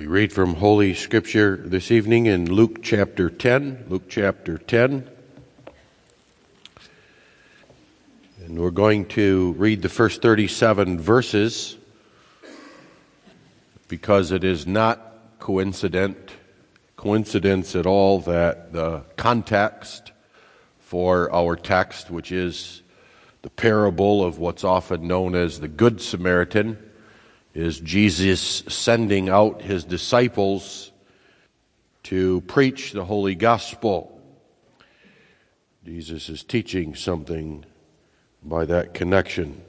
We read from Holy Scripture this evening in Luke chapter 10. Luke chapter 10. And we're going to read the first 37 verses because it is not coincident, coincidence at all that the context for our text, which is the parable of what's often known as the Good Samaritan, is Jesus sending out his disciples to preach the holy gospel. Jesus is teaching something by that connection.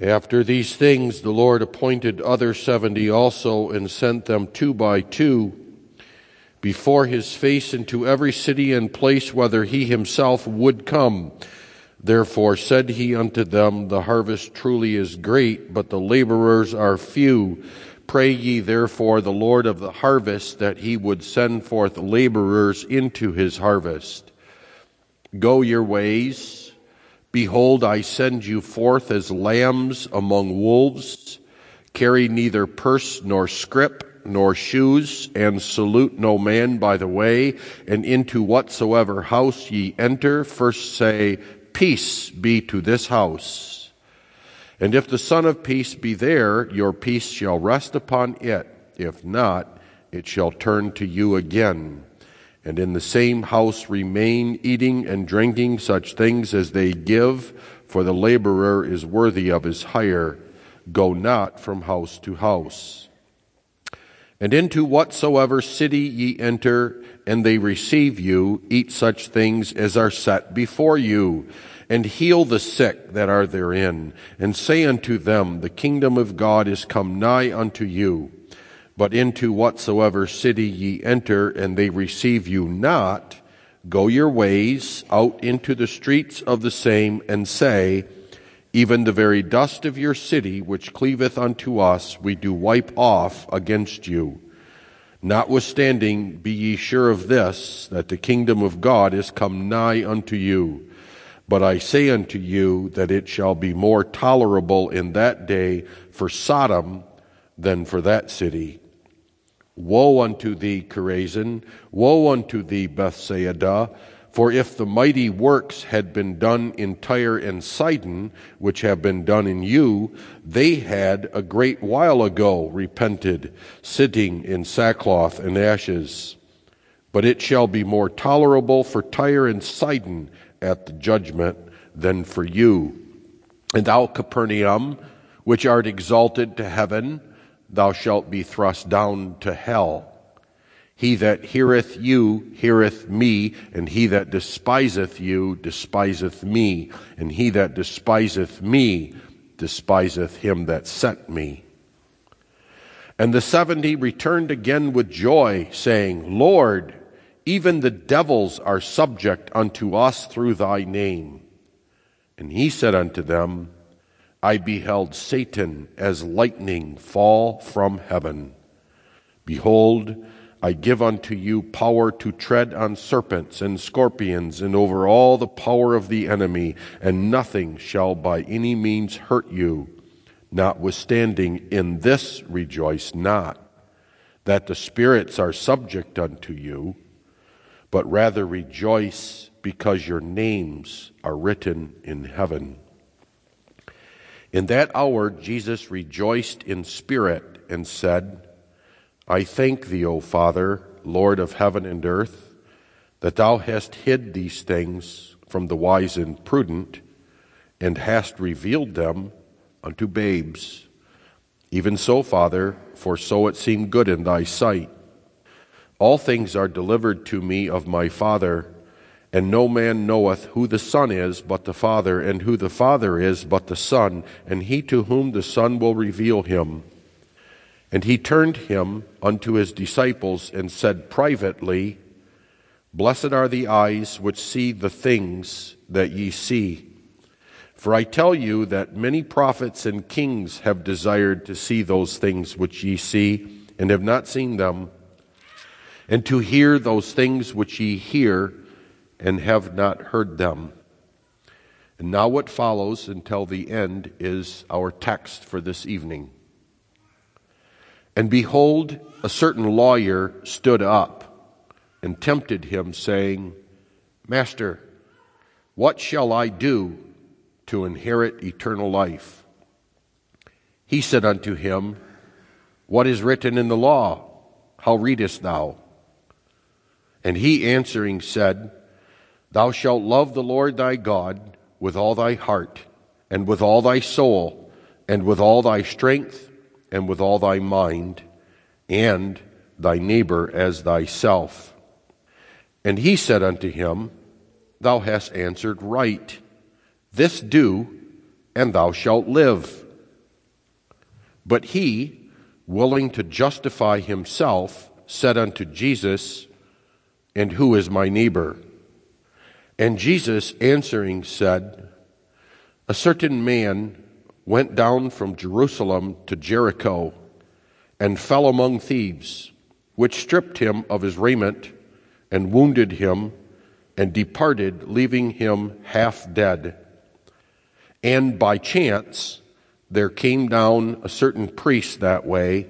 After these things, the Lord appointed other seventy also and sent them two by two before his face into every city and place whither he himself would come. Therefore said he unto them, The harvest truly is great, but the laborers are few. Pray ye therefore the Lord of the harvest that he would send forth laborers into his harvest. Go your ways. Behold, I send you forth as lambs among wolves. Carry neither purse nor scrip nor shoes, and salute no man by the way, and into whatsoever house ye enter, first say, Peace be to this house. And if the Son of Peace be there, your peace shall rest upon it. If not, it shall turn to you again. And in the same house remain, eating and drinking such things as they give, for the laborer is worthy of his hire. Go not from house to house. And into whatsoever city ye enter, and they receive you, eat such things as are set before you, and heal the sick that are therein, and say unto them, The kingdom of God is come nigh unto you. But into whatsoever city ye enter, and they receive you not, go your ways out into the streets of the same, and say, Even the very dust of your city, which cleaveth unto us, we do wipe off against you. Notwithstanding, be ye sure of this, that the kingdom of God is come nigh unto you. But I say unto you that it shall be more tolerable in that day for Sodom than for that city. Woe unto thee, Chorazin! Woe unto thee, Bethsaida! For if the mighty works had been done in Tyre and Sidon, which have been done in you, they had a great while ago repented, sitting in sackcloth and ashes. But it shall be more tolerable for Tyre and Sidon at the judgment than for you. And thou, Capernaum, which art exalted to heaven, thou shalt be thrust down to hell. He that heareth you heareth me, and he that despiseth you despiseth me, and he that despiseth me despiseth him that sent me. And the seventy returned again with joy, saying, Lord, even the devils are subject unto us through thy name. And he said unto them, I beheld Satan as lightning fall from heaven. Behold, I give unto you power to tread on serpents and scorpions and over all the power of the enemy, and nothing shall by any means hurt you. Notwithstanding, in this rejoice not, that the spirits are subject unto you, but rather rejoice because your names are written in heaven. In that hour, Jesus rejoiced in spirit and said, I thank thee, O Father, Lord of heaven and earth, that thou hast hid these things from the wise and prudent, and hast revealed them unto babes. Even so, Father, for so it seemed good in thy sight. All things are delivered to me of my Father, and no man knoweth who the Son is but the Father, and who the Father is but the Son, and he to whom the Son will reveal him. And he turned him unto his disciples and said privately, Blessed are the eyes which see the things that ye see. For I tell you that many prophets and kings have desired to see those things which ye see, and have not seen them, and to hear those things which ye hear, and have not heard them. And now, what follows until the end is our text for this evening. And behold, a certain lawyer stood up and tempted him, saying, Master, what shall I do to inherit eternal life? He said unto him, What is written in the law? How readest thou? And he answering said, Thou shalt love the Lord thy God with all thy heart, and with all thy soul, and with all thy strength, and with all thy mind, and thy neighbor as thyself. And he said unto him, Thou hast answered right. This do, and thou shalt live. But he, willing to justify himself, said unto Jesus, And who is my neighbor? And Jesus answering said, A certain man went down from Jerusalem to Jericho and fell among thieves, which stripped him of his raiment and wounded him and departed, leaving him half dead. And by chance there came down a certain priest that way,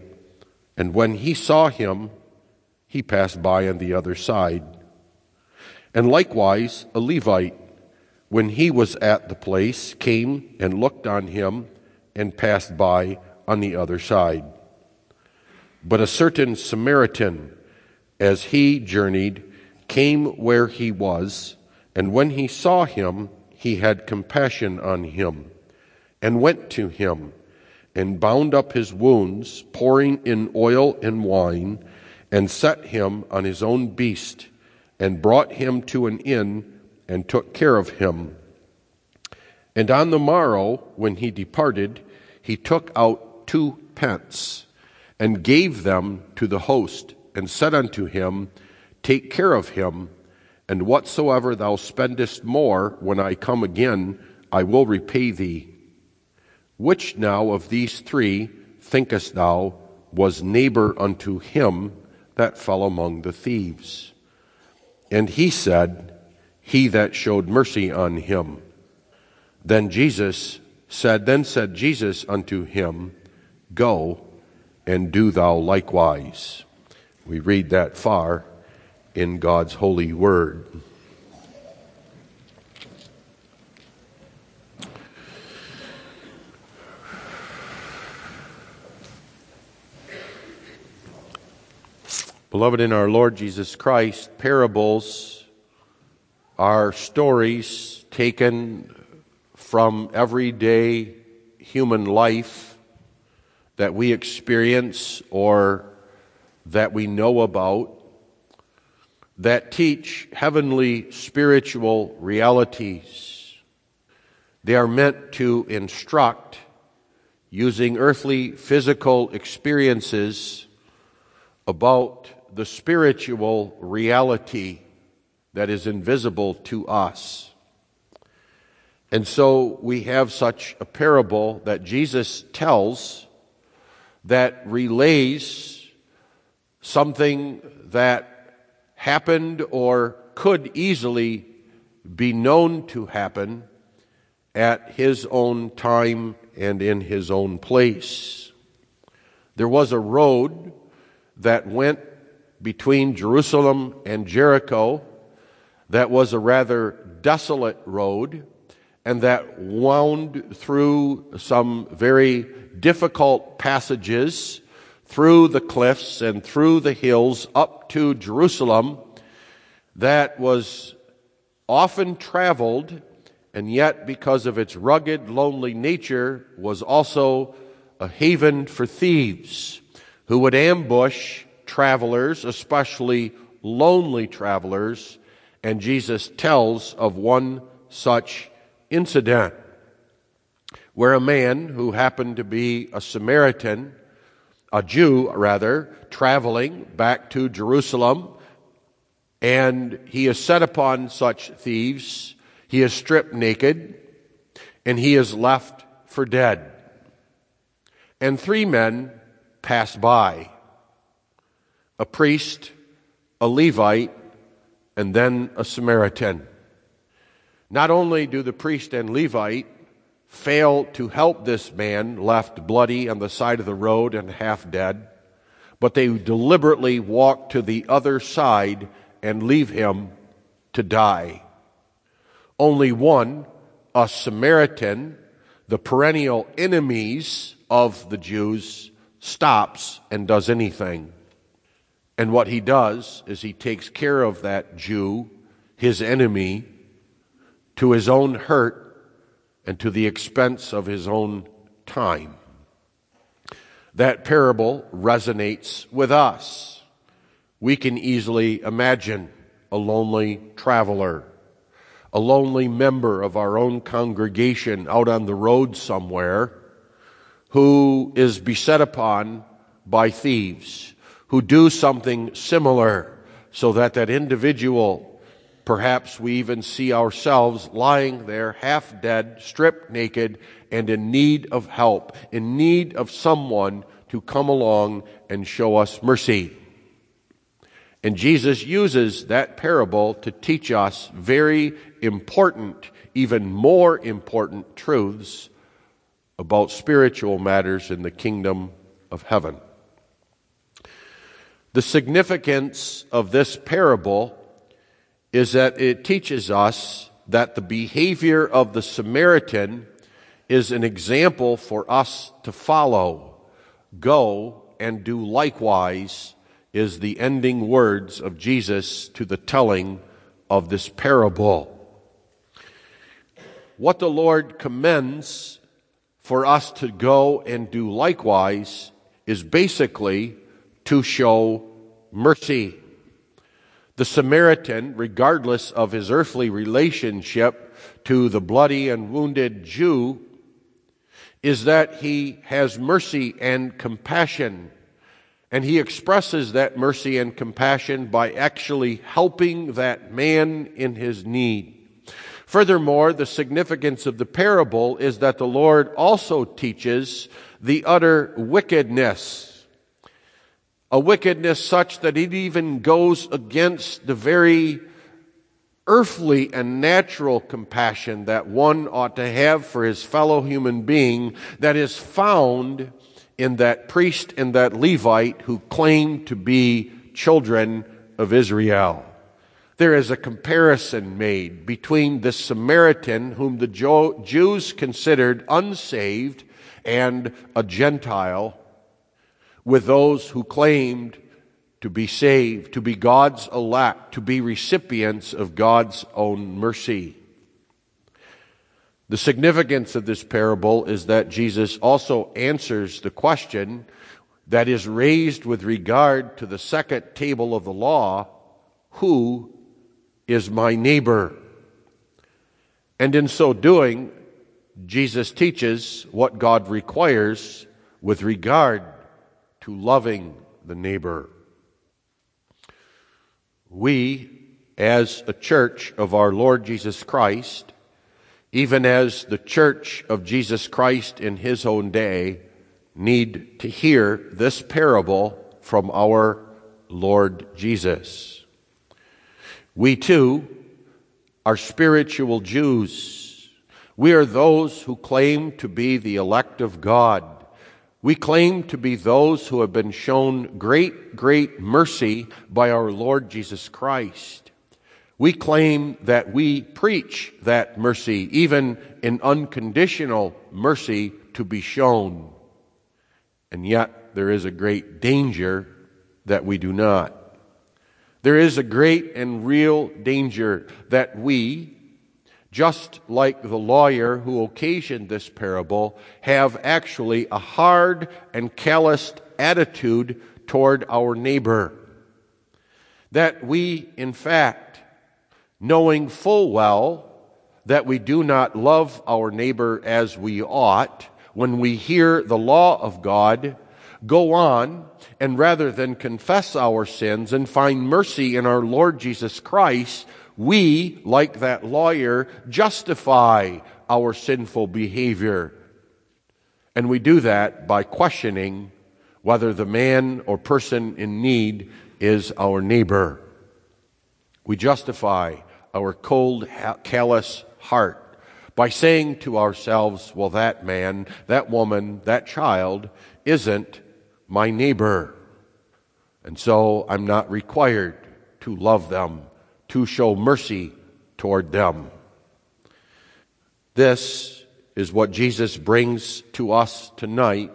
and when he saw him, he passed by on the other side. And likewise a Levite, when he was at the place, came and looked on him and passed by on the other side. But a certain Samaritan, as he journeyed, came where he was, and when he saw him, he had compassion on him, and went to him, and bound up his wounds, pouring in oil and wine, and set him on his own beast, and brought him to an inn, and took care of him. And on the morrow, when he departed, he took out two pence and gave them to the host, and said unto him, Take care of him, and whatsoever thou spendest more, when I come again, I will repay thee. Which now of these three thinkest thou was neighbor unto him that fell among the thieves? And he said, He that showed mercy on him. Then Jesus said, Then said Jesus unto him, Go and do thou likewise. We read that far in God's holy word. Beloved in our Lord Jesus Christ, parables are stories taken from everyday human life that we experience or that we know about that teach heavenly spiritual realities. They are meant to instruct using earthly physical experiences about the spiritual reality that is invisible to us. And so we have such a parable that Jesus tells that relays something that happened or could easily be known to happen at his own time and in his own place. There was a road that went between Jerusalem and Jericho that was a rather desolate road and that wound through some very difficult passages through the cliffs and through the hills up to Jerusalem that was often traveled and yet because of its rugged, lonely nature was also a haven for thieves who would ambush travelers, especially lonely travelers, and Jesus tells of one such incident where a man who happened to be a Samaritan, a Jew rather, traveling back to Jerusalem, and he is set upon such thieves, he is stripped naked, and he is left for dead. And three men pass by a priest, a Levite, and then a Samaritan. Not only do the priest and Levite fail to help this man left bloody on the side of the road and half dead, but they deliberately walk to the other side and leave him to die. Only one, a Samaritan, the perennial enemies of the Jews, stops and does anything. And what he does is he takes care of that Jew, his enemy, to his own hurt and to the expense of his own time. That parable resonates with us. We can easily imagine a lonely traveler, a lonely member of our own congregation out on the road somewhere who is beset upon by thieves who do something similar so that that individual, perhaps we even see ourselves lying there half dead, stripped naked, and in need of help, in need of someone to come along and show us mercy. And Jesus uses that parable to teach us very important, even more important truths about spiritual matters in the kingdom of heaven. The significance of this parable is that it teaches us that the behavior of the Samaritan is an example for us to follow. Go and do likewise is the ending words of Jesus to the telling of this parable. What the Lord commends for us to go and do likewise is basically to show mercy. The Samaritan, regardless of his earthly relationship to the bloody and wounded Jew, is that he has mercy and compassion. And he expresses that mercy and compassion by actually helping that man in his need. Furthermore, the significance of the parable is that the Lord also teaches the utter wickedness a wickedness such that it even goes against the very earthly and natural compassion that one ought to have for his fellow human being that is found in that priest and that Levite who claim to be children of Israel. There is a comparison made between the Samaritan, whom the Jews considered unsaved, and a Gentile with those who claimed to be saved, to be God's elect, to be recipients of God's own mercy. The significance of this parable is that Jesus also answers the question that is raised with regard to the second table of the law Who is my neighbor? And in so doing, Jesus teaches what God requires with regard to loving the neighbor. We, as a church of our Lord Jesus Christ, even as the church of Jesus Christ in his own day, need to hear this parable from our Lord Jesus. We too are spiritual Jews. We are those who claim to be the elect of God. We claim to be those who have been shown great, great mercy by our Lord Jesus Christ. We claim that we preach that mercy, even in unconditional mercy to be shown. And yet, there is a great danger that we do not. There is a great and real danger that we, just like the lawyer who occasioned this parable, have actually a hard and calloused attitude toward our neighbor. That we, in fact, knowing full well that we do not love our neighbor as we ought, when we hear the law of God, go on and rather than confess our sins and find mercy in our Lord Jesus Christ, we, like that lawyer, justify our sinful behavior. And we do that by questioning whether the man or person in need is our neighbor. We justify our cold, callous heart by saying to ourselves, well, that man, that woman, that child isn't my neighbor. And so I'm not required to love them, to show mercy toward them. This is what Jesus brings to us tonight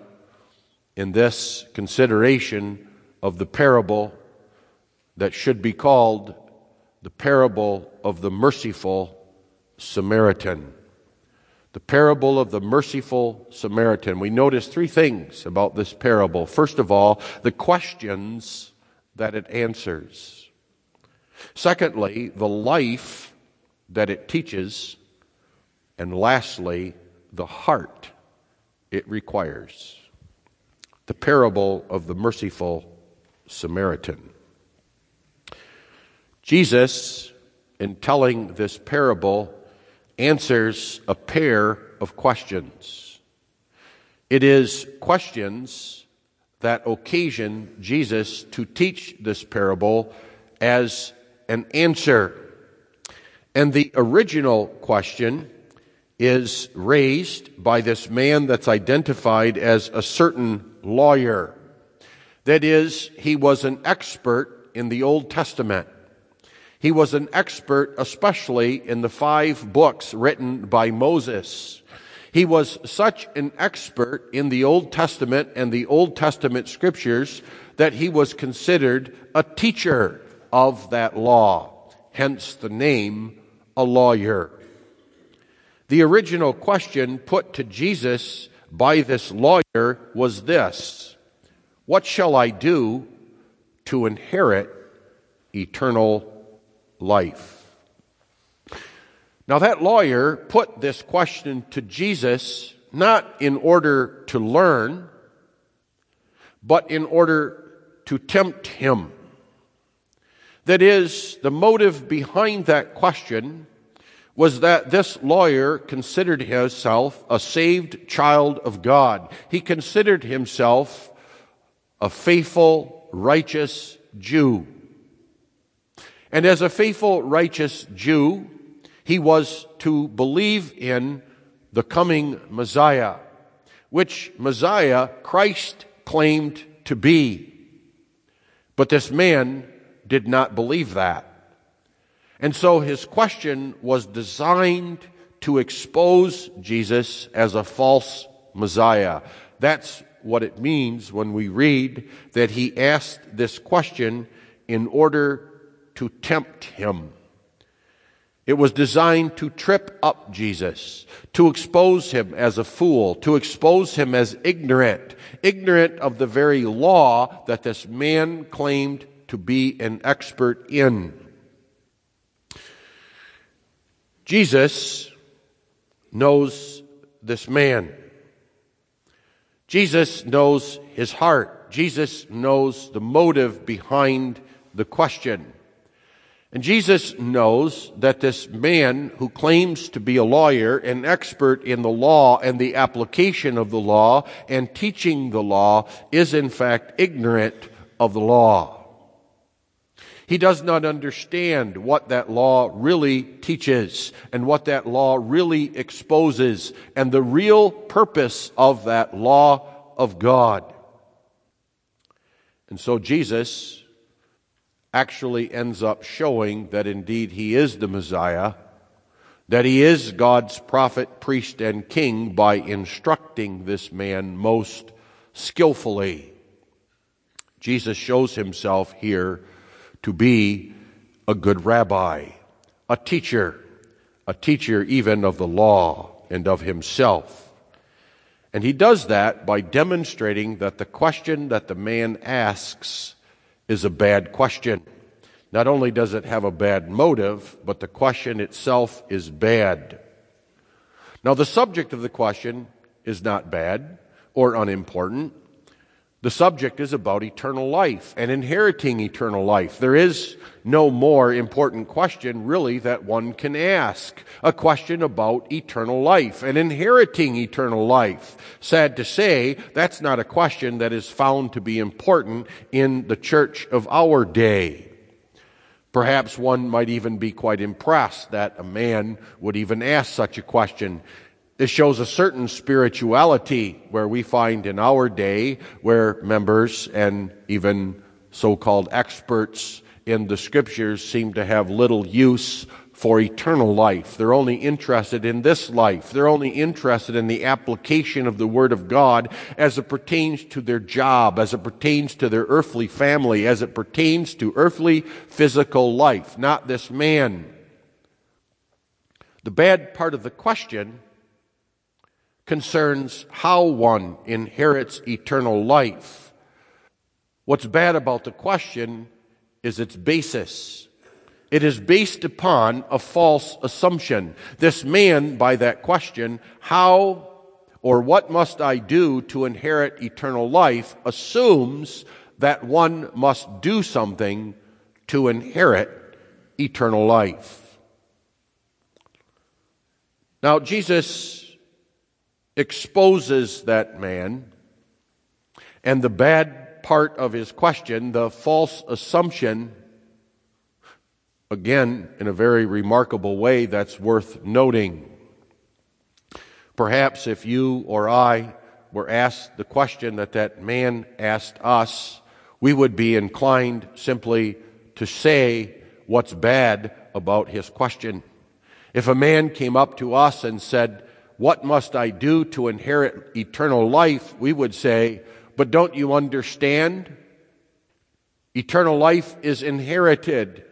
in this consideration of the parable that should be called the parable of the merciful Samaritan. The parable of the merciful Samaritan. We notice three things about this parable. First of all, the questions that it answers. Secondly, the life that it teaches. And lastly, the heart it requires. The parable of the merciful Samaritan. Jesus, in telling this parable, answers a pair of questions. It is questions that occasion Jesus to teach this parable as an answer. And the original question is raised by this man that's identified as a certain lawyer. That is, he was an expert in the Old Testament. He was an expert, especially in the five books written by Moses. He was such an expert in the Old Testament and the Old Testament scriptures that he was considered a teacher of that law, hence the name a lawyer. The original question put to Jesus by this lawyer was this What shall I do to inherit eternal life? Now, that lawyer put this question to Jesus not in order to learn, but in order to tempt him. That is, the motive behind that question was that this lawyer considered himself a saved child of God. He considered himself a faithful, righteous Jew. And as a faithful, righteous Jew, he was to believe in the coming Messiah, which Messiah Christ claimed to be. But this man did not believe that. And so his question was designed to expose Jesus as a false Messiah. That's what it means when we read that he asked this question in order to tempt him. It was designed to trip up Jesus, to expose him as a fool, to expose him as ignorant, ignorant of the very law that this man claimed to be an expert in. Jesus knows this man. Jesus knows his heart. Jesus knows the motive behind the question. And Jesus knows that this man who claims to be a lawyer, an expert in the law and the application of the law and teaching the law, is in fact ignorant of the law. He does not understand what that law really teaches and what that law really exposes and the real purpose of that law of God. And so Jesus actually ends up showing that indeed he is the Messiah, that he is God's prophet, priest, and king by instructing this man most skillfully. Jesus shows himself here to be a good rabbi, a teacher, a teacher even of the law and of himself. And he does that by demonstrating that the question that the man asks is a bad question. Not only does it have a bad motive, but the question itself is bad. Now, the subject of the question is not bad or unimportant. The subject is about eternal life and inheriting eternal life. There is no more important question, really, that one can ask. A question about eternal life and inheriting eternal life. Sad to say, that's not a question that is found to be important in the church of our day. Perhaps one might even be quite impressed that a man would even ask such a question this shows a certain spirituality where we find in our day where members and even so called experts in the scriptures seem to have little use for eternal life. They're only interested in this life. They're only interested in the application of the Word of God as it pertains to their job, as it pertains to their earthly family, as it pertains to earthly physical life, not this man. The bad part of the question concerns how one inherits eternal life. What's bad about the question is its basis. It is based upon a false assumption. This man, by that question, how or what must I do to inherit eternal life, assumes that one must do something to inherit eternal life. Now, Jesus exposes that man, and the bad part of his question, the false assumption, again, in a very remarkable way that's worth noting. Perhaps if you or I were asked the question that that man asked us, we would be inclined simply to say what's bad about his question. If a man came up to us and said, What must I do to inherit eternal life? we would say, But don't you understand? Eternal life is inherited.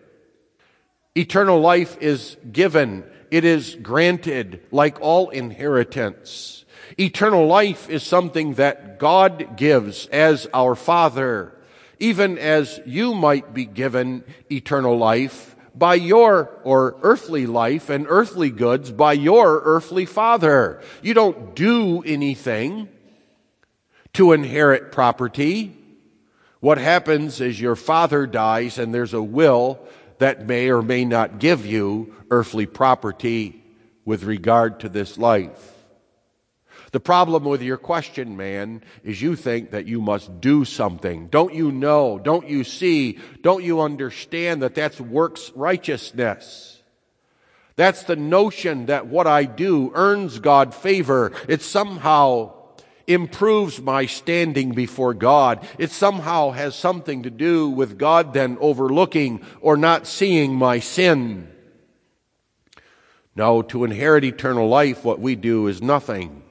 Eternal life is given, it is granted like all inheritance. Eternal life is something that God gives as our Father, even as you might be given eternal life by your, or earthly life and earthly goods by your earthly Father. You don't do anything to inherit property. What happens is your father dies and there's a will that may or may not give you earthly property with regard to this life. The problem with your question, man, is you think that you must do something. Don't you know? Don't you see? Don't you understand that that's works righteousness? That's the notion that what I do earns God favor. It somehow improves my standing before God. It somehow has something to do with God then overlooking or not seeing my sin. No, to inherit eternal life, what we do is nothing.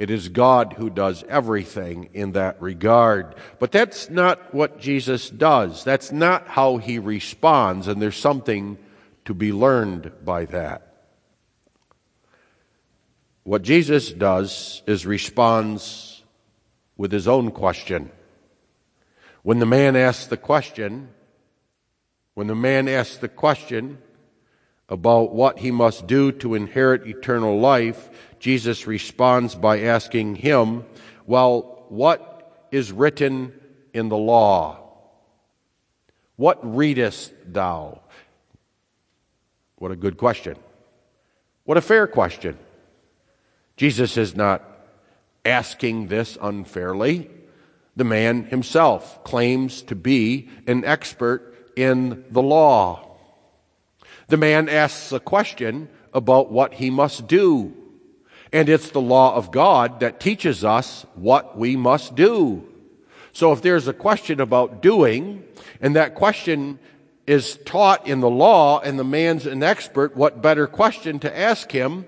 It is God who does everything in that regard. But that's not what Jesus does. That's not how he responds, and there's something to be learned by that. What Jesus does is responds with his own question. When the man asks the question, when the man asks the question about what he must do to inherit eternal life, Jesus responds by asking him, Well, what is written in the law? What readest thou? What a good question. What a fair question. Jesus is not asking this unfairly. The man himself claims to be an expert in the law. The man asks a question about what he must do. And it's the law of God that teaches us what we must do. So if there's a question about doing, and that question is taught in the law, and the man's an expert, what better question to ask him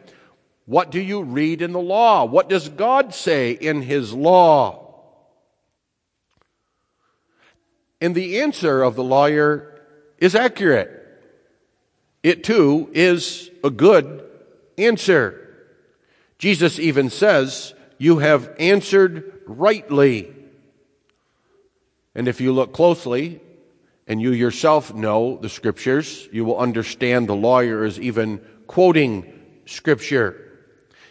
what do you read in the law? What does God say in His law? And the answer of the lawyer is accurate. It too is a good answer. Jesus even says, You have answered rightly. And if you look closely, and you yourself know the scriptures, you will understand the lawyer is even quoting scripture.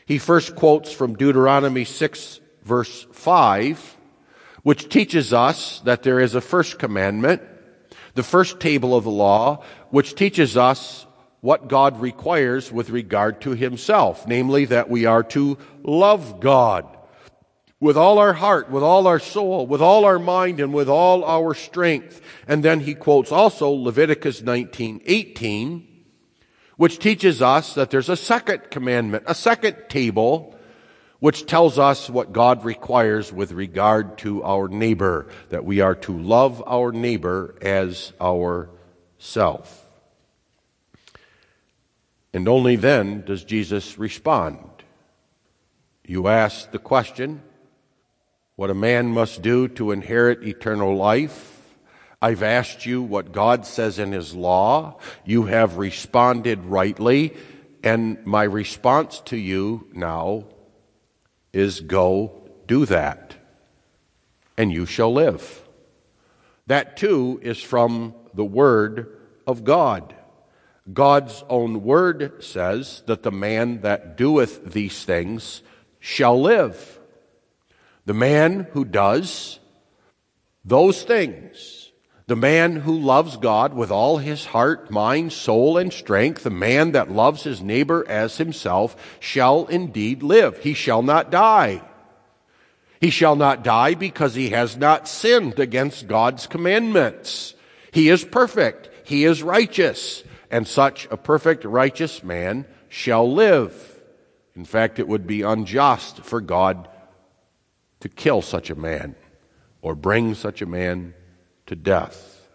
He first quotes from Deuteronomy 6, verse 5, which teaches us that there is a first commandment, the first table of the law, which teaches us what God requires with regard to Himself, namely that we are to love God with all our heart, with all our soul, with all our mind, and with all our strength. And then he quotes also Leviticus 19, 18, which teaches us that there's a second commandment, a second table, which tells us what God requires with regard to our neighbor, that we are to love our neighbor as ourself. And only then does Jesus respond. You ask the question, what a man must do to inherit eternal life. I've asked you what God says in His law. You have responded rightly. And my response to you now is go do that, and you shall live. That too is from the Word of God. God's own Word says that the man that doeth these things shall live. The man who does those things the man who loves God with all his heart, mind, soul, and strength, the man that loves his neighbor as himself, shall indeed live. He shall not die. He shall not die because he has not sinned against God's commandments. He is perfect. He is righteous. And such a perfect, righteous man shall live. In fact, it would be unjust for God to kill such a man or bring such a man to death.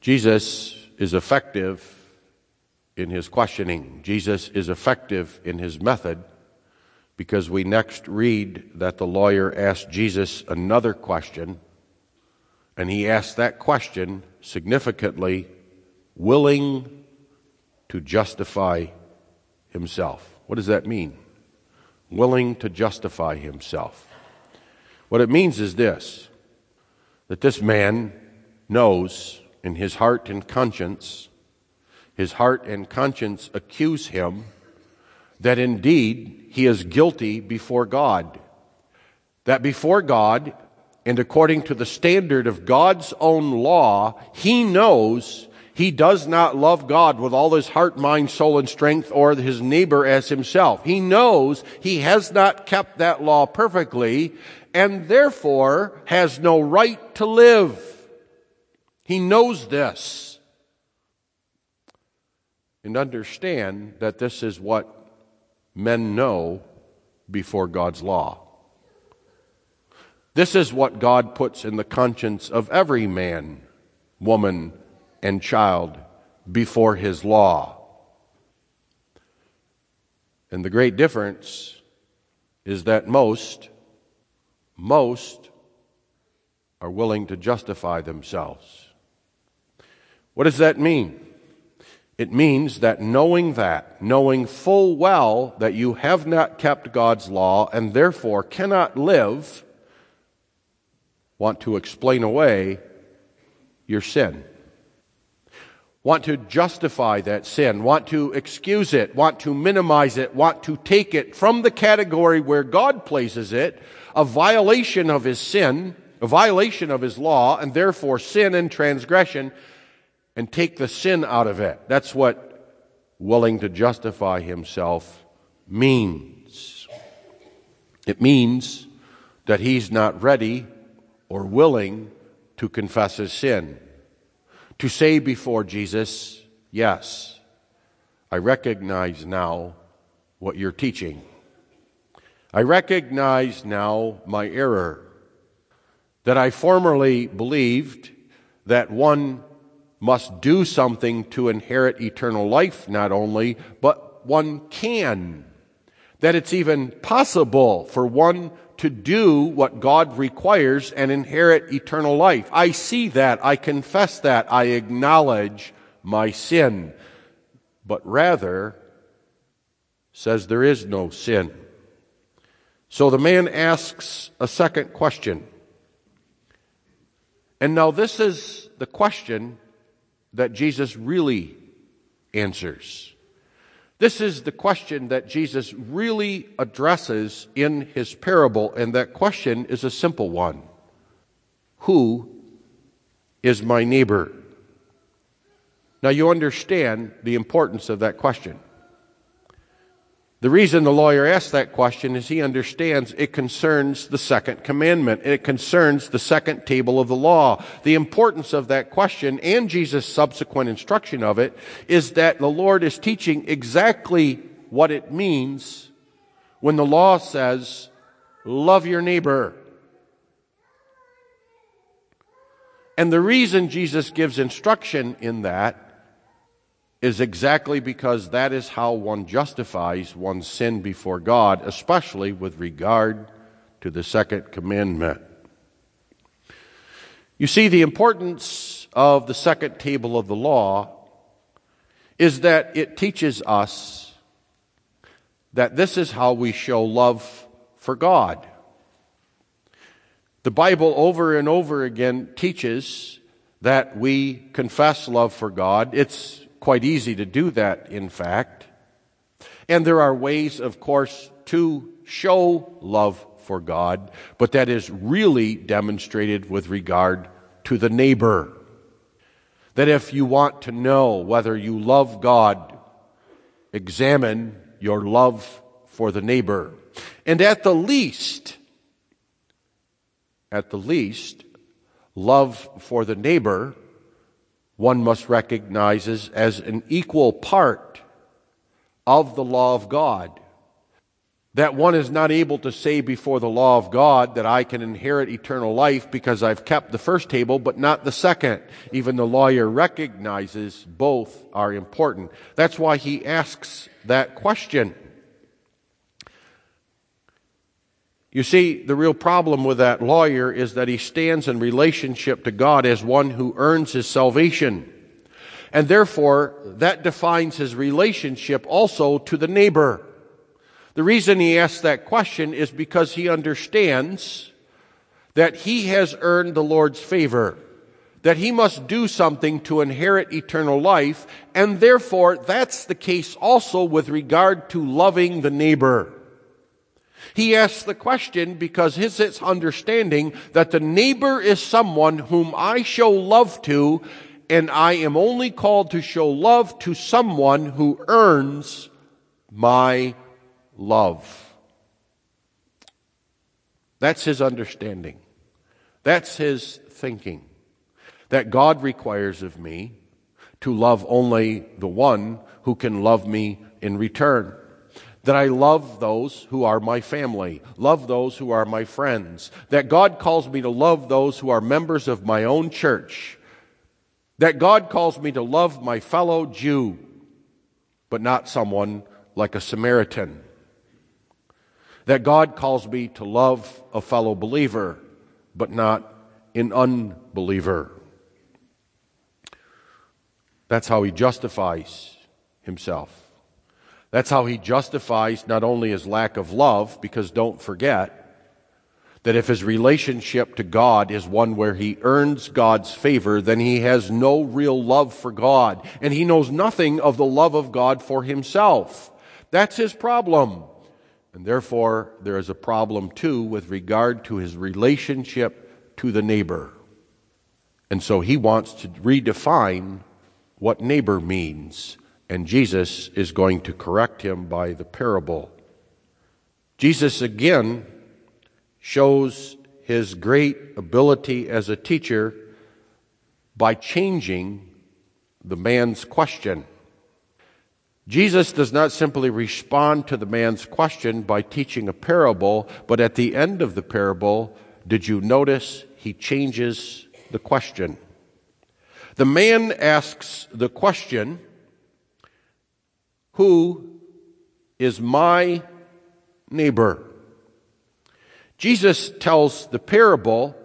Jesus is effective in his questioning. Jesus is effective in his method because we next read that the lawyer asked Jesus another question, and he asked that question significantly, willing to justify himself. What does that mean? Willing to justify himself. What it means is this that this man knows in his heart and conscience, his heart and conscience accuse him that indeed he is guilty before God. That before God, and according to the standard of God's own law, he knows he does not love God with all his heart, mind, soul, and strength, or his neighbor as himself. He knows he has not kept that law perfectly, and therefore has no right to live. He knows this. And understand that this is what men know before God's law. This is what God puts in the conscience of every man, woman, and child before his law. And the great difference is that most most are willing to justify themselves. What does that mean? It means that knowing that, knowing full well that you have not kept God's law and therefore cannot live, want to explain away your sin. Want to justify that sin, want to excuse it, want to minimize it, want to take it from the category where God places it a violation of his sin, a violation of his law, and therefore sin and transgression, and take the sin out of it. That's what willing to justify himself means. It means that he's not ready or willing to confess his sin. To say before Jesus, Yes, I recognize now what you're teaching. I recognize now my error, that I formerly believed that one must do something to inherit eternal life, not only, but one can. That it's even possible for one to do what God requires and inherit eternal life. I see that, I confess that, I acknowledge my sin. But rather, says there is no sin. So the man asks a second question. And now, this is the question that Jesus really answers. This is the question that Jesus really addresses in his parable, and that question is a simple one Who is my neighbor? Now, you understand the importance of that question. The reason the lawyer asks that question is he understands it concerns the second commandment. It concerns the second table of the law. The importance of that question and Jesus' subsequent instruction of it is that the Lord is teaching exactly what it means when the law says, love your neighbor. And the reason Jesus gives instruction in that is exactly because that is how one justifies one's sin before God, especially with regard to the second commandment. You see, the importance of the second table of the law is that it teaches us that this is how we show love for God. The Bible over and over again teaches that we confess love for God. It's quite easy to do that, in fact. And there are ways, of course, to show love for God, but that is really demonstrated with regard to the neighbor. That if you want to know whether you love God, examine your love for the neighbor. And at the least, at the least, love for the neighbor, one must recognize as, an equal part of the law of God that one is not able to say before the law of God that I can inherit eternal life because I've kept the first table but not the second. Even the lawyer recognizes both are important. That's why he asks that question. You see, the real problem with that lawyer is that he stands in relationship to God as one who earns his salvation. And therefore, that defines his relationship also to the neighbor. The reason he asks that question is because he understands that he has earned the Lord's favor, that he must do something to inherit eternal life, and therefore that's the case also with regard to loving the neighbor. He asks the question because his understanding that the neighbor is someone whom I show love to, and I am only called to show love to someone who earns my love. That's his understanding. That's his thinking. That God requires of me to love only the one who can love me in return. That I love those who are my family, love those who are my friends. That God calls me to love those who are members of my own church. That God calls me to love my fellow Jew, but not someone like a Samaritan that God calls me to love a fellow believer, but not an unbeliever. That's how he justifies himself. That's how he justifies not only his lack of love, because don't forget that if his relationship to God is one where he earns God's favor, then he has no real love for God, and he knows nothing of the love of God for himself. That's his problem. And therefore, there is a problem too with regard to his relationship to the neighbor. And so he wants to redefine what neighbor means. And Jesus is going to correct him by the parable. Jesus again shows his great ability as a teacher by changing the man's question. Jesus does not simply respond to the man's question by teaching a parable, but at the end of the parable, did you notice he changes the question? The man asks the question, Who is my neighbor? Jesus tells the parable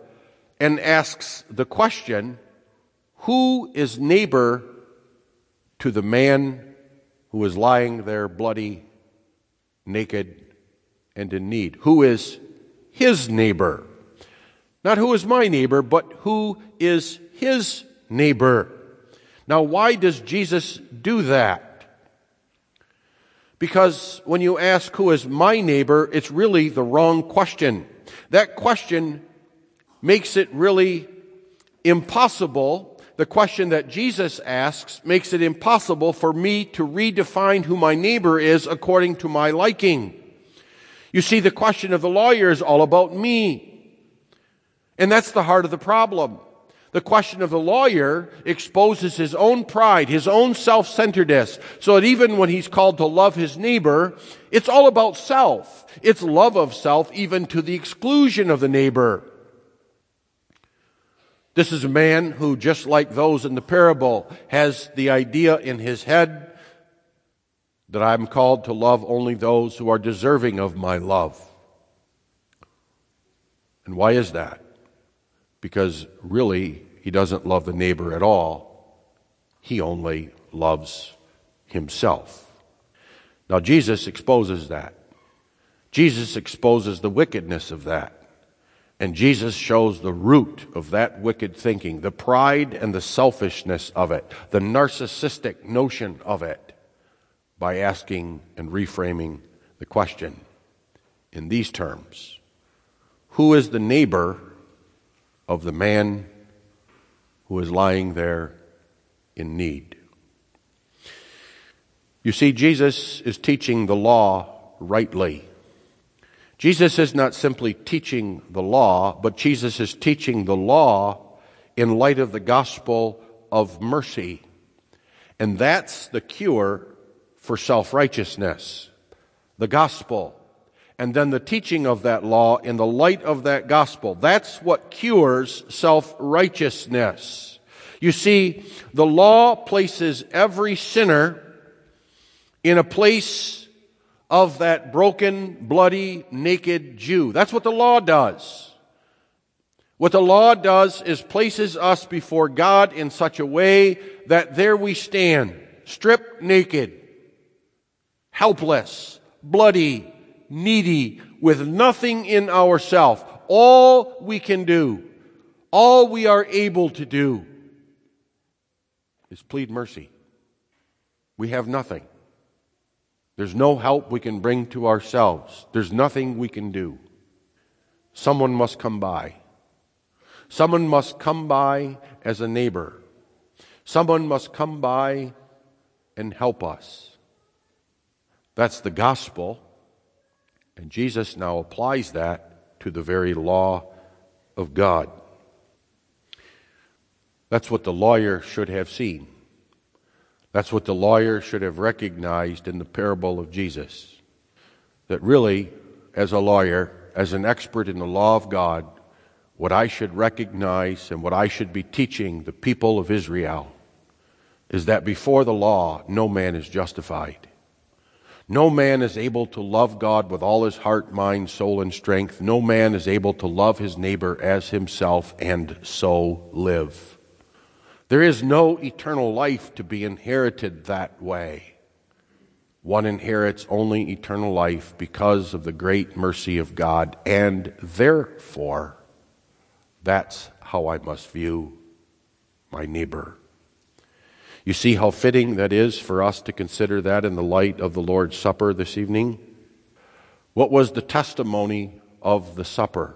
and asks the question, Who is neighbor to the man who is lying there bloody, naked, and in need. Who is his neighbor? Not who is my neighbor, but who is his neighbor. Now, why does Jesus do that? Because when you ask who is my neighbor, it's really the wrong question. That question makes it really impossible the question that Jesus asks makes it impossible for me to redefine who my neighbor is according to my liking. You see, the question of the lawyer is all about me. And that's the heart of the problem. The question of the lawyer exposes his own pride, his own self-centeredness, so that even when he's called to love his neighbor, it's all about self. It's love of self even to the exclusion of the neighbor. This is a man who, just like those in the parable, has the idea in his head that I'm called to love only those who are deserving of my love. And why is that? Because really, he doesn't love the neighbor at all. He only loves himself. Now, Jesus exposes that. Jesus exposes the wickedness of that. And Jesus shows the root of that wicked thinking, the pride and the selfishness of it, the narcissistic notion of it, by asking and reframing the question in these terms Who is the neighbor of the man who is lying there in need? You see, Jesus is teaching the law rightly. Jesus is not simply teaching the law, but Jesus is teaching the law in light of the gospel of mercy. And that's the cure for self righteousness. The gospel. And then the teaching of that law in the light of that gospel. That's what cures self righteousness. You see, the law places every sinner in a place of that broken, bloody, naked Jew. That's what the law does. What the law does is places us before God in such a way that there we stand, stripped naked, helpless, bloody, needy, with nothing in ourself. All we can do, all we are able to do is plead mercy. We have nothing. There's no help we can bring to ourselves. There's nothing we can do. Someone must come by. Someone must come by as a neighbor. Someone must come by and help us. That's the gospel. And Jesus now applies that to the very law of God. That's what the lawyer should have seen. That's what the lawyer should have recognized in the parable of Jesus. That really, as a lawyer, as an expert in the law of God, what I should recognize and what I should be teaching the people of Israel is that before the law, no man is justified. No man is able to love God with all his heart, mind, soul, and strength. No man is able to love his neighbor as himself and so live. There is no eternal life to be inherited that way. One inherits only eternal life because of the great mercy of God, and therefore, that's how I must view my neighbor. You see how fitting that is for us to consider that in the light of the Lord's Supper this evening? What was the testimony of the supper?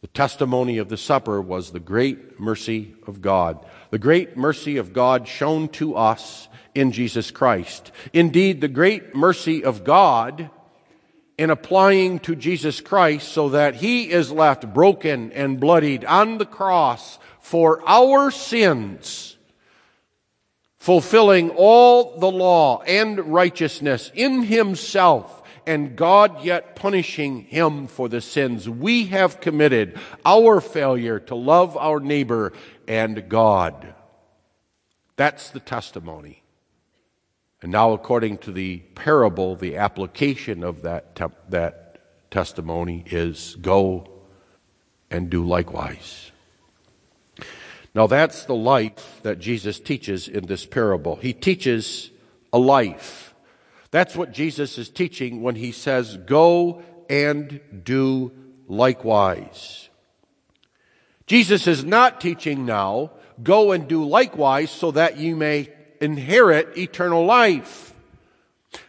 The testimony of the supper was the great mercy of God. The great mercy of God shown to us in Jesus Christ. Indeed, the great mercy of God in applying to Jesus Christ so that he is left broken and bloodied on the cross for our sins, fulfilling all the law and righteousness in himself and God yet punishing him for the sins we have committed, our failure to love our neighbor and God. That's the testimony. And now, according to the parable, the application of that, te- that testimony is go and do likewise. Now, that's the life that Jesus teaches in this parable. He teaches a life. That's what Jesus is teaching when he says, Go and do likewise. Jesus is not teaching now, Go and do likewise so that you may inherit eternal life.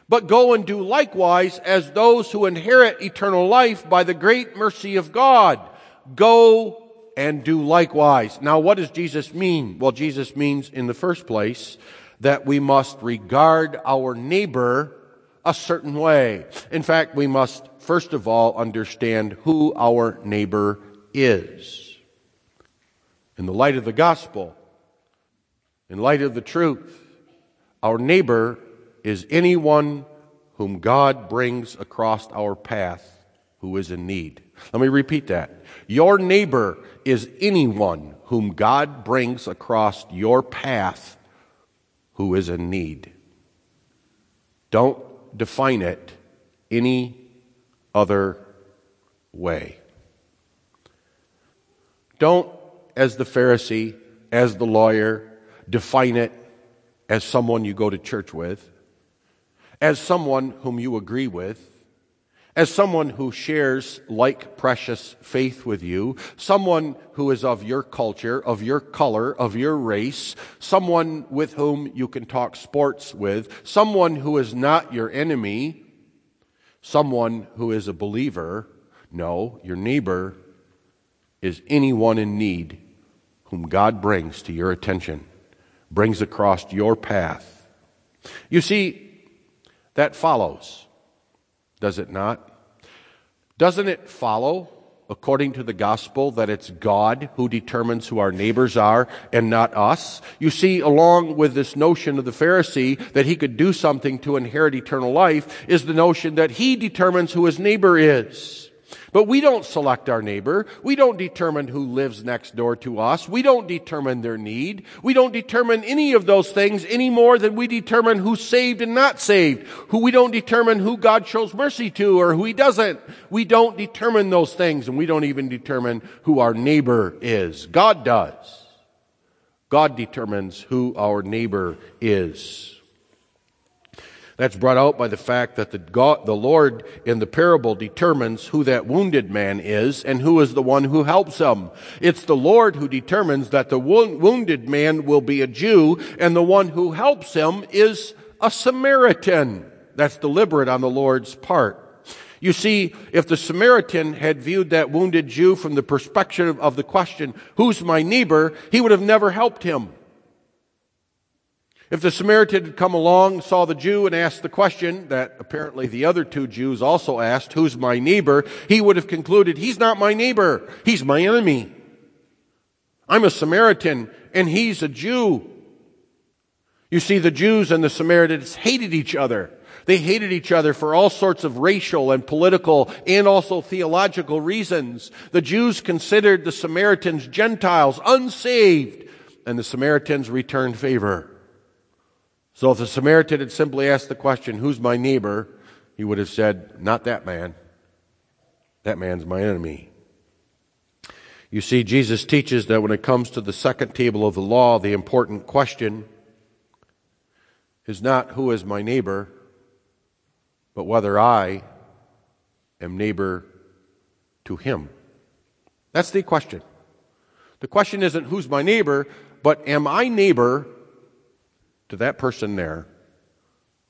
But go and do likewise as those who inherit eternal life by the great mercy of God. Go and do likewise. Now, what does Jesus mean? Well, Jesus means, in the first place, that we must regard our neighbor a certain way. In fact, we must first of all understand who our neighbor is. In the light of the gospel, in light of the truth, our neighbor is anyone whom God brings across our path who is in need. Let me repeat that. Your neighbor is anyone whom God brings across your path who is in need. Don't define it any other way. Don't, as the Pharisee, as the lawyer, define it as someone you go to church with, as someone whom you agree with, as someone who shares like precious faith with you, someone who is of your culture, of your color, of your race, someone with whom you can talk sports with, someone who is not your enemy, someone who is a believer. No, your neighbor is anyone in need whom God brings to your attention, brings across your path. You see, that follows, does it not? Doesn't it follow, according to the gospel, that it's God who determines who our neighbors are and not us? You see, along with this notion of the Pharisee that he could do something to inherit eternal life is the notion that he determines who his neighbor is. But we don't select our neighbor. We don't determine who lives next door to us. We don't determine their need. We don't determine any of those things any more than we determine who's saved and not saved. Who we don't determine who God shows mercy to or who he doesn't. We don't determine those things and we don't even determine who our neighbor is. God does. God determines who our neighbor is. That's brought out by the fact that the, God, the Lord in the parable determines who that wounded man is and who is the one who helps him. It's the Lord who determines that the wounded man will be a Jew and the one who helps him is a Samaritan. That's deliberate on the Lord's part. You see, if the Samaritan had viewed that wounded Jew from the perspective of the question, who's my neighbor, he would have never helped him. If the Samaritan had come along, saw the Jew, and asked the question that apparently the other two Jews also asked, Who's my neighbor? he would have concluded, He's not my neighbor, he's my enemy. I'm a Samaritan, and he's a Jew. You see, the Jews and the Samaritans hated each other. They hated each other for all sorts of racial and political and also theological reasons. The Jews considered the Samaritans Gentiles, unsaved, and the Samaritans returned favor. So if the Samaritan had simply asked the question, Who's my neighbor? he would have said, Not that man. That man's my enemy. You see, Jesus teaches that when it comes to the second table of the law, the important question is not who is my neighbor, but whether I am neighbor to him. That's the question. The question isn't who's my neighbor, but am I neighbor to that person there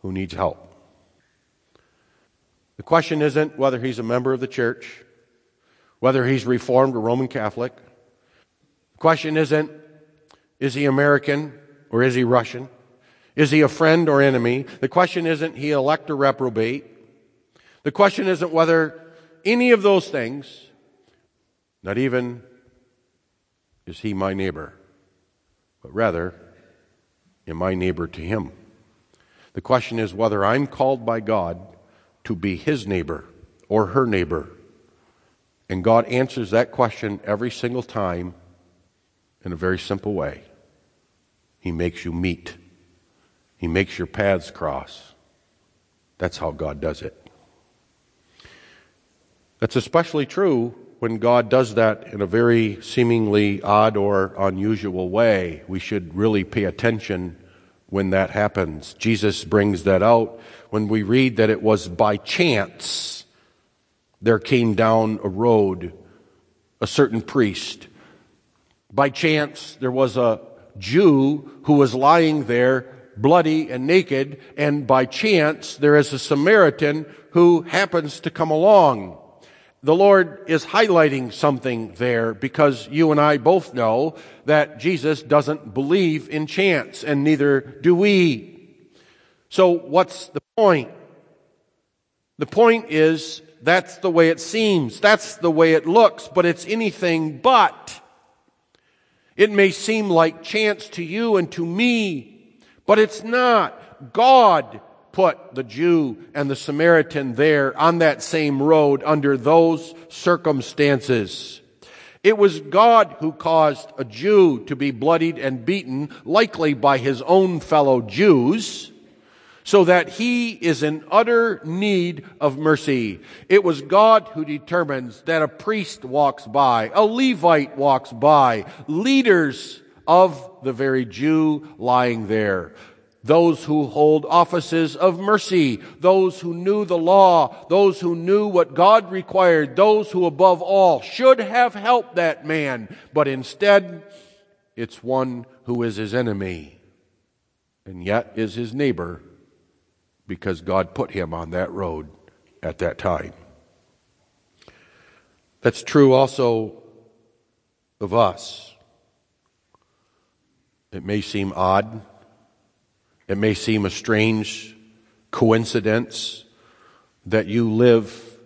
who needs help. The question isn't whether he's a member of the church, whether he's Reformed or Roman Catholic. The question isn't, is he American or is he Russian? Is he a friend or enemy? The question isn't he elect or reprobate. The question isn't whether any of those things, not even is he my neighbor, but rather Am I neighbor to him? The question is whether I'm called by God to be his neighbor or her neighbor. And God answers that question every single time in a very simple way. He makes you meet, He makes your paths cross. That's how God does it. That's especially true when God does that in a very seemingly odd or unusual way, we should really pay attention when that happens. Jesus brings that out when we read that it was by chance there came down a road a certain priest. By chance there was a Jew who was lying there bloody and naked, and by chance there is a Samaritan who happens to come along the Lord is highlighting something there because you and I both know that Jesus doesn't believe in chance and neither do we. So what's the point? The point is that's the way it seems. That's the way it looks, but it's anything but. It may seem like chance to you and to me, but it's not. God put the Jew and the Samaritan there on that same road under those circumstances. It was God who caused a Jew to be bloodied and beaten, likely by his own fellow Jews, so that he is in utter need of mercy. It was God who determines that a priest walks by, a Levite walks by, leaders of the very Jew lying there those who hold offices of mercy, those who knew the law, those who knew what God required, those who above all should have helped that man, but instead it's one who is his enemy and yet is his neighbor because God put him on that road at that time. That's true also of us. It may seem odd it may seem a strange coincidence that you live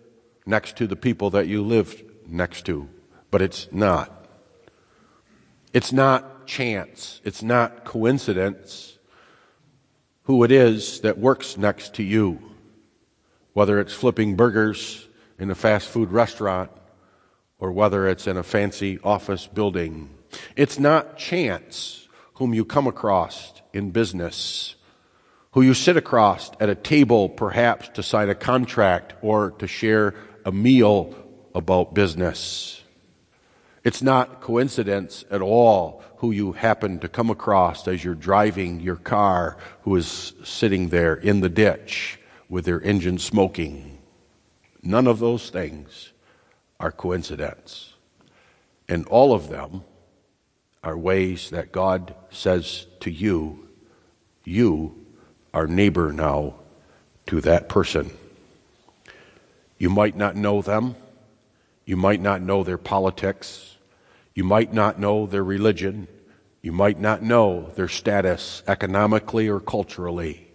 next to the people that you live next to, but it's not. It's not chance. It's not coincidence who it is that works next to you, whether it's flipping burgers in a fast food restaurant or whether it's in a fancy office building. It's not chance whom you come across in business, who you sit across at a table perhaps to sign a contract or to share a meal about business. It's not coincidence at all who you happen to come across as you're driving your car who is sitting there in the ditch with their engine smoking. None of those things are coincidence. And all of them are ways that God says to you, you are neighbor now to that person. You might not know them. You might not know their politics. You might not know their religion. You might not know their status economically or culturally.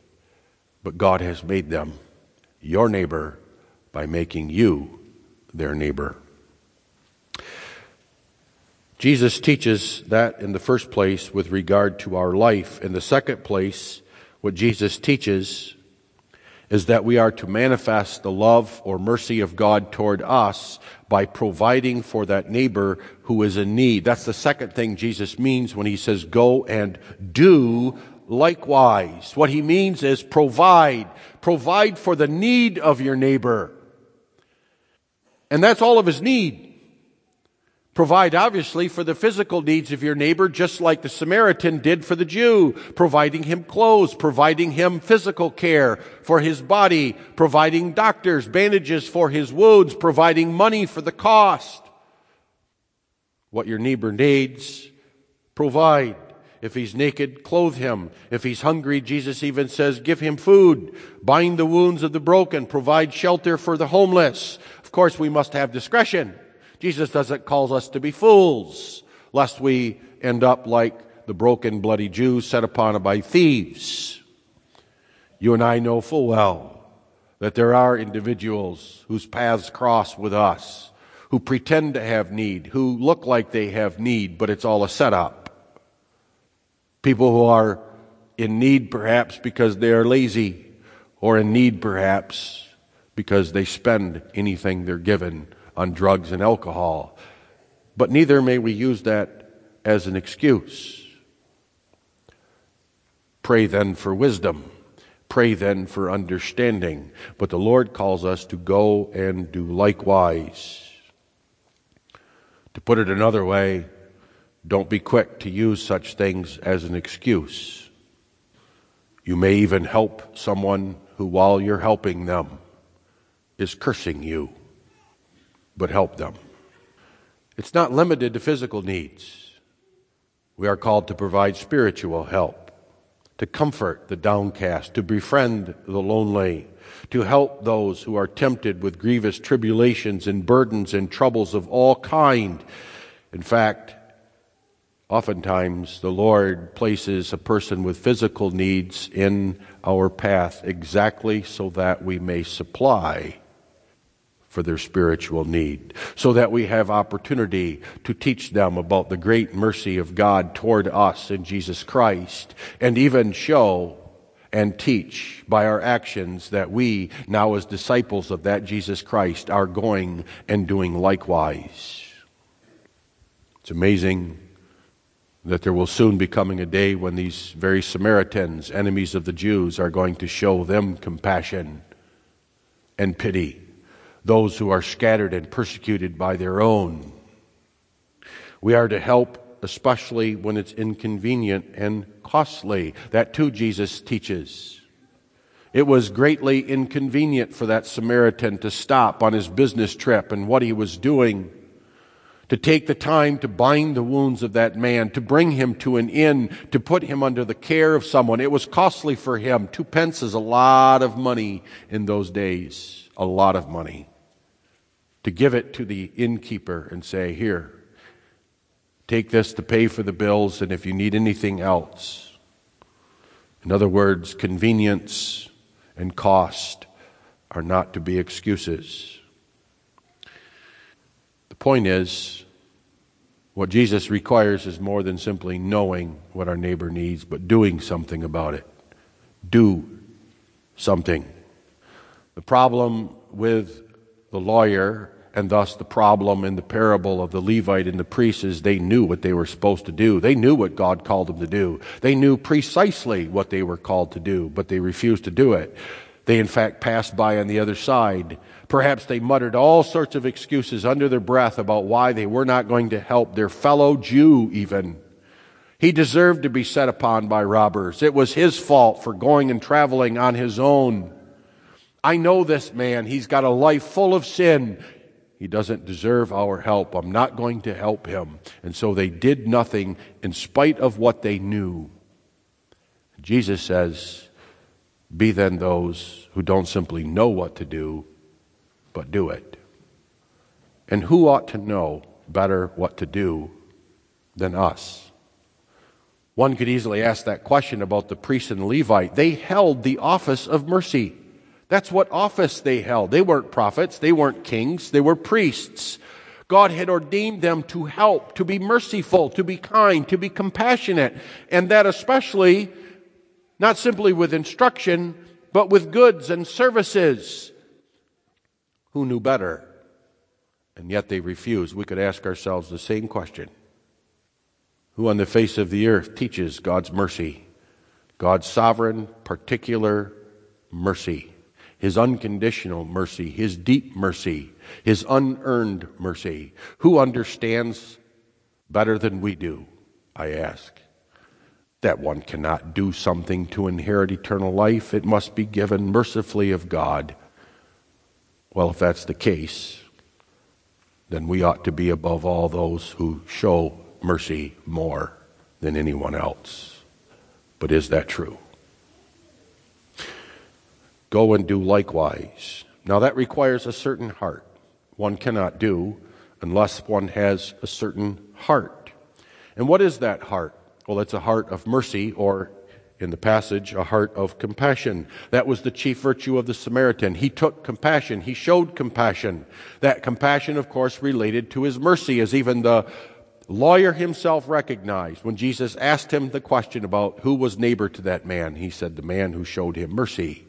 But God has made them your neighbor by making you their neighbor. Jesus teaches that in the first place with regard to our life. In the second place, what Jesus teaches is that we are to manifest the love or mercy of God toward us by providing for that neighbor who is in need. That's the second thing Jesus means when he says go and do likewise. What he means is provide. Provide for the need of your neighbor. And that's all of his need. Provide, obviously, for the physical needs of your neighbor, just like the Samaritan did for the Jew, providing him clothes, providing him physical care for his body, providing doctors, bandages for his wounds, providing money for the cost. What your neighbor needs, provide. If he's naked, clothe him. If he's hungry, Jesus even says, give him food. Bind the wounds of the broken. Provide shelter for the homeless. Of course, we must have discretion. Jesus doesn't call us to be fools, lest we end up like the broken, bloody Jews set upon by thieves. You and I know full well that there are individuals whose paths cross with us, who pretend to have need, who look like they have need, but it's all a setup. People who are in need perhaps because they are lazy, or in need perhaps because they spend anything they're given on drugs and alcohol. But neither may we use that as an excuse. Pray then for wisdom. Pray then for understanding. But the Lord calls us to go and do likewise. To put it another way, don't be quick to use such things as an excuse. You may even help someone who, while you're helping them, is cursing you but help them. It's not limited to physical needs. We are called to provide spiritual help, to comfort the downcast, to befriend the lonely, to help those who are tempted with grievous tribulations and burdens and troubles of all kind. In fact, oftentimes the Lord places a person with physical needs in our path exactly so that we may supply for their spiritual need, so that we have opportunity to teach them about the great mercy of God toward us in Jesus Christ, and even show and teach by our actions that we, now as disciples of that Jesus Christ, are going and doing likewise. It's amazing that there will soon be coming a day when these very Samaritans, enemies of the Jews, are going to show them compassion and pity those who are scattered and persecuted by their own. We are to help especially when it's inconvenient and costly. That too Jesus teaches. It was greatly inconvenient for that Samaritan to stop on his business trip and what he was doing, to take the time to bind the wounds of that man, to bring him to an inn, to put him under the care of someone. It was costly for him. Two pence is a lot of money in those days, a lot of money to give it to the innkeeper and say, Here, take this to pay for the bills, and if you need anything else. In other words, convenience and cost are not to be excuses. The point is, what Jesus requires is more than simply knowing what our neighbor needs, but doing something about it. Do something. The problem with the lawyer and thus, the problem in the parable of the Levite and the priest is they knew what they were supposed to do. They knew what God called them to do. They knew precisely what they were called to do, but they refused to do it. They, in fact, passed by on the other side. Perhaps they muttered all sorts of excuses under their breath about why they were not going to help their fellow Jew, even. He deserved to be set upon by robbers. It was his fault for going and traveling on his own. I know this man. He's got a life full of sin. He doesn't deserve our help. I'm not going to help him. And so they did nothing in spite of what they knew. Jesus says, Be then those who don't simply know what to do, but do it. And who ought to know better what to do than us? One could easily ask that question about the priest and Levite. They held the office of mercy. That's what office they held. They weren't prophets, they weren't kings, they were priests. God had ordained them to help, to be merciful, to be kind, to be compassionate, and that especially not simply with instruction, but with goods and services. Who knew better? And yet they refused. We could ask ourselves the same question Who on the face of the earth teaches God's mercy? God's sovereign, particular mercy his unconditional mercy, his deep mercy, his unearned mercy. Who understands better than we do? I ask. That one cannot do something to inherit eternal life. It must be given mercifully of God. Well, if that's the case, then we ought to be above all those who show mercy more than anyone else. But is that true? Go and do likewise. Now, that requires a certain heart. One cannot do unless one has a certain heart. And what is that heart? Well, it's a heart of mercy, or in the passage, a heart of compassion. That was the chief virtue of the Samaritan. He took compassion, he showed compassion. That compassion, of course, related to his mercy, as even the lawyer himself recognized when Jesus asked him the question about who was neighbor to that man. He said, The man who showed him mercy.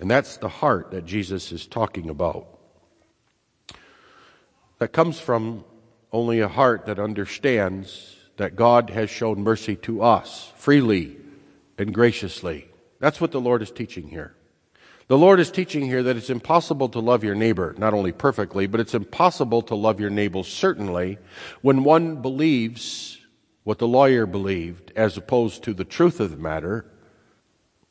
And that's the heart that Jesus is talking about. That comes from only a heart that understands that God has shown mercy to us freely and graciously. That's what the Lord is teaching here. The Lord is teaching here that it's impossible to love your neighbor, not only perfectly, but it's impossible to love your neighbor certainly when one believes what the lawyer believed as opposed to the truth of the matter,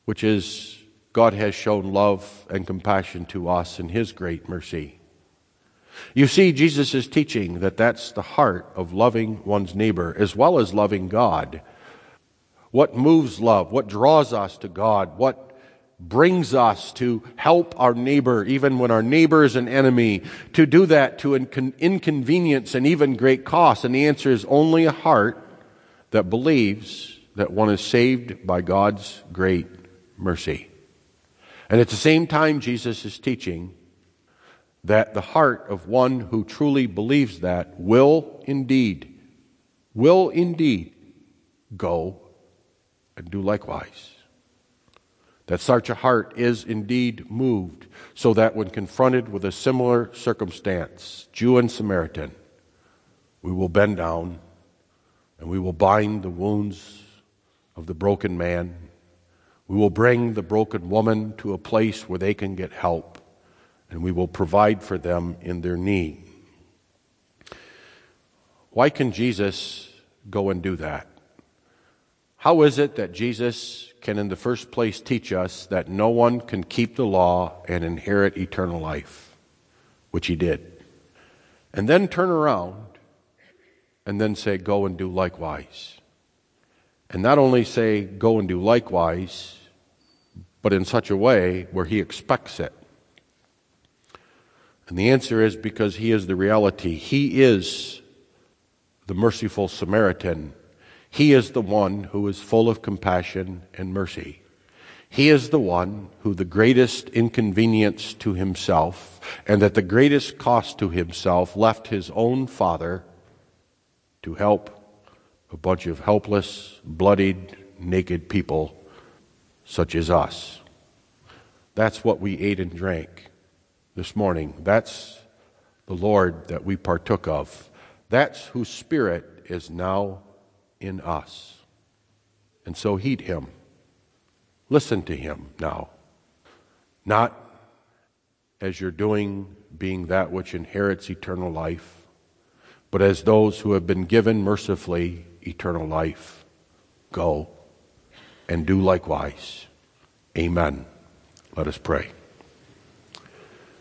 which is God has shown love and compassion to us in His great mercy. You see, Jesus is teaching that that's the heart of loving one's neighbor as well as loving God. What moves love? What draws us to God? What brings us to help our neighbor, even when our neighbor is an enemy, to do that to inconvenience and even great cost? And the answer is only a heart that believes that one is saved by God's great mercy. And at the same time, Jesus is teaching that the heart of one who truly believes that will indeed, will indeed go and do likewise. That such a heart is indeed moved, so that when confronted with a similar circumstance, Jew and Samaritan, we will bend down and we will bind the wounds of the broken man. We will bring the broken woman to a place where they can get help, and we will provide for them in their need. Why can Jesus go and do that? How is it that Jesus can, in the first place, teach us that no one can keep the law and inherit eternal life, which he did, and then turn around and then say, Go and do likewise. And not only say, Go and do likewise, but in such a way where he expects it. And the answer is because he is the reality. He is the merciful Samaritan. He is the one who is full of compassion and mercy. He is the one who the greatest inconvenience to himself and at the greatest cost to himself left his own father to help a bunch of helpless, bloodied, naked people such as us. That's what we ate and drank this morning. That's the Lord that we partook of. That's whose spirit is now in us. And so heed him. Listen to him now. Not as you're doing, being that which inherits eternal life but as those who have been given mercifully eternal life. Go and do likewise. Amen. Let us pray.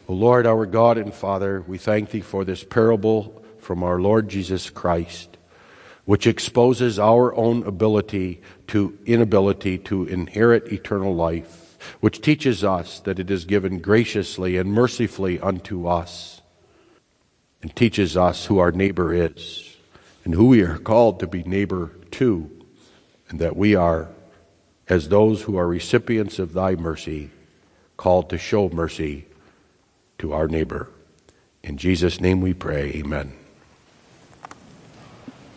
O Lord, our God and Father, we thank Thee for this parable from our Lord Jesus Christ, which exposes our own ability to inability to inherit eternal life, which teaches us that it is given graciously and mercifully unto us and teaches us who our neighbor is and who we are called to be neighbor to, and that we are, as those who are recipients of thy mercy, called to show mercy to our neighbor. In Jesus' name we pray, amen.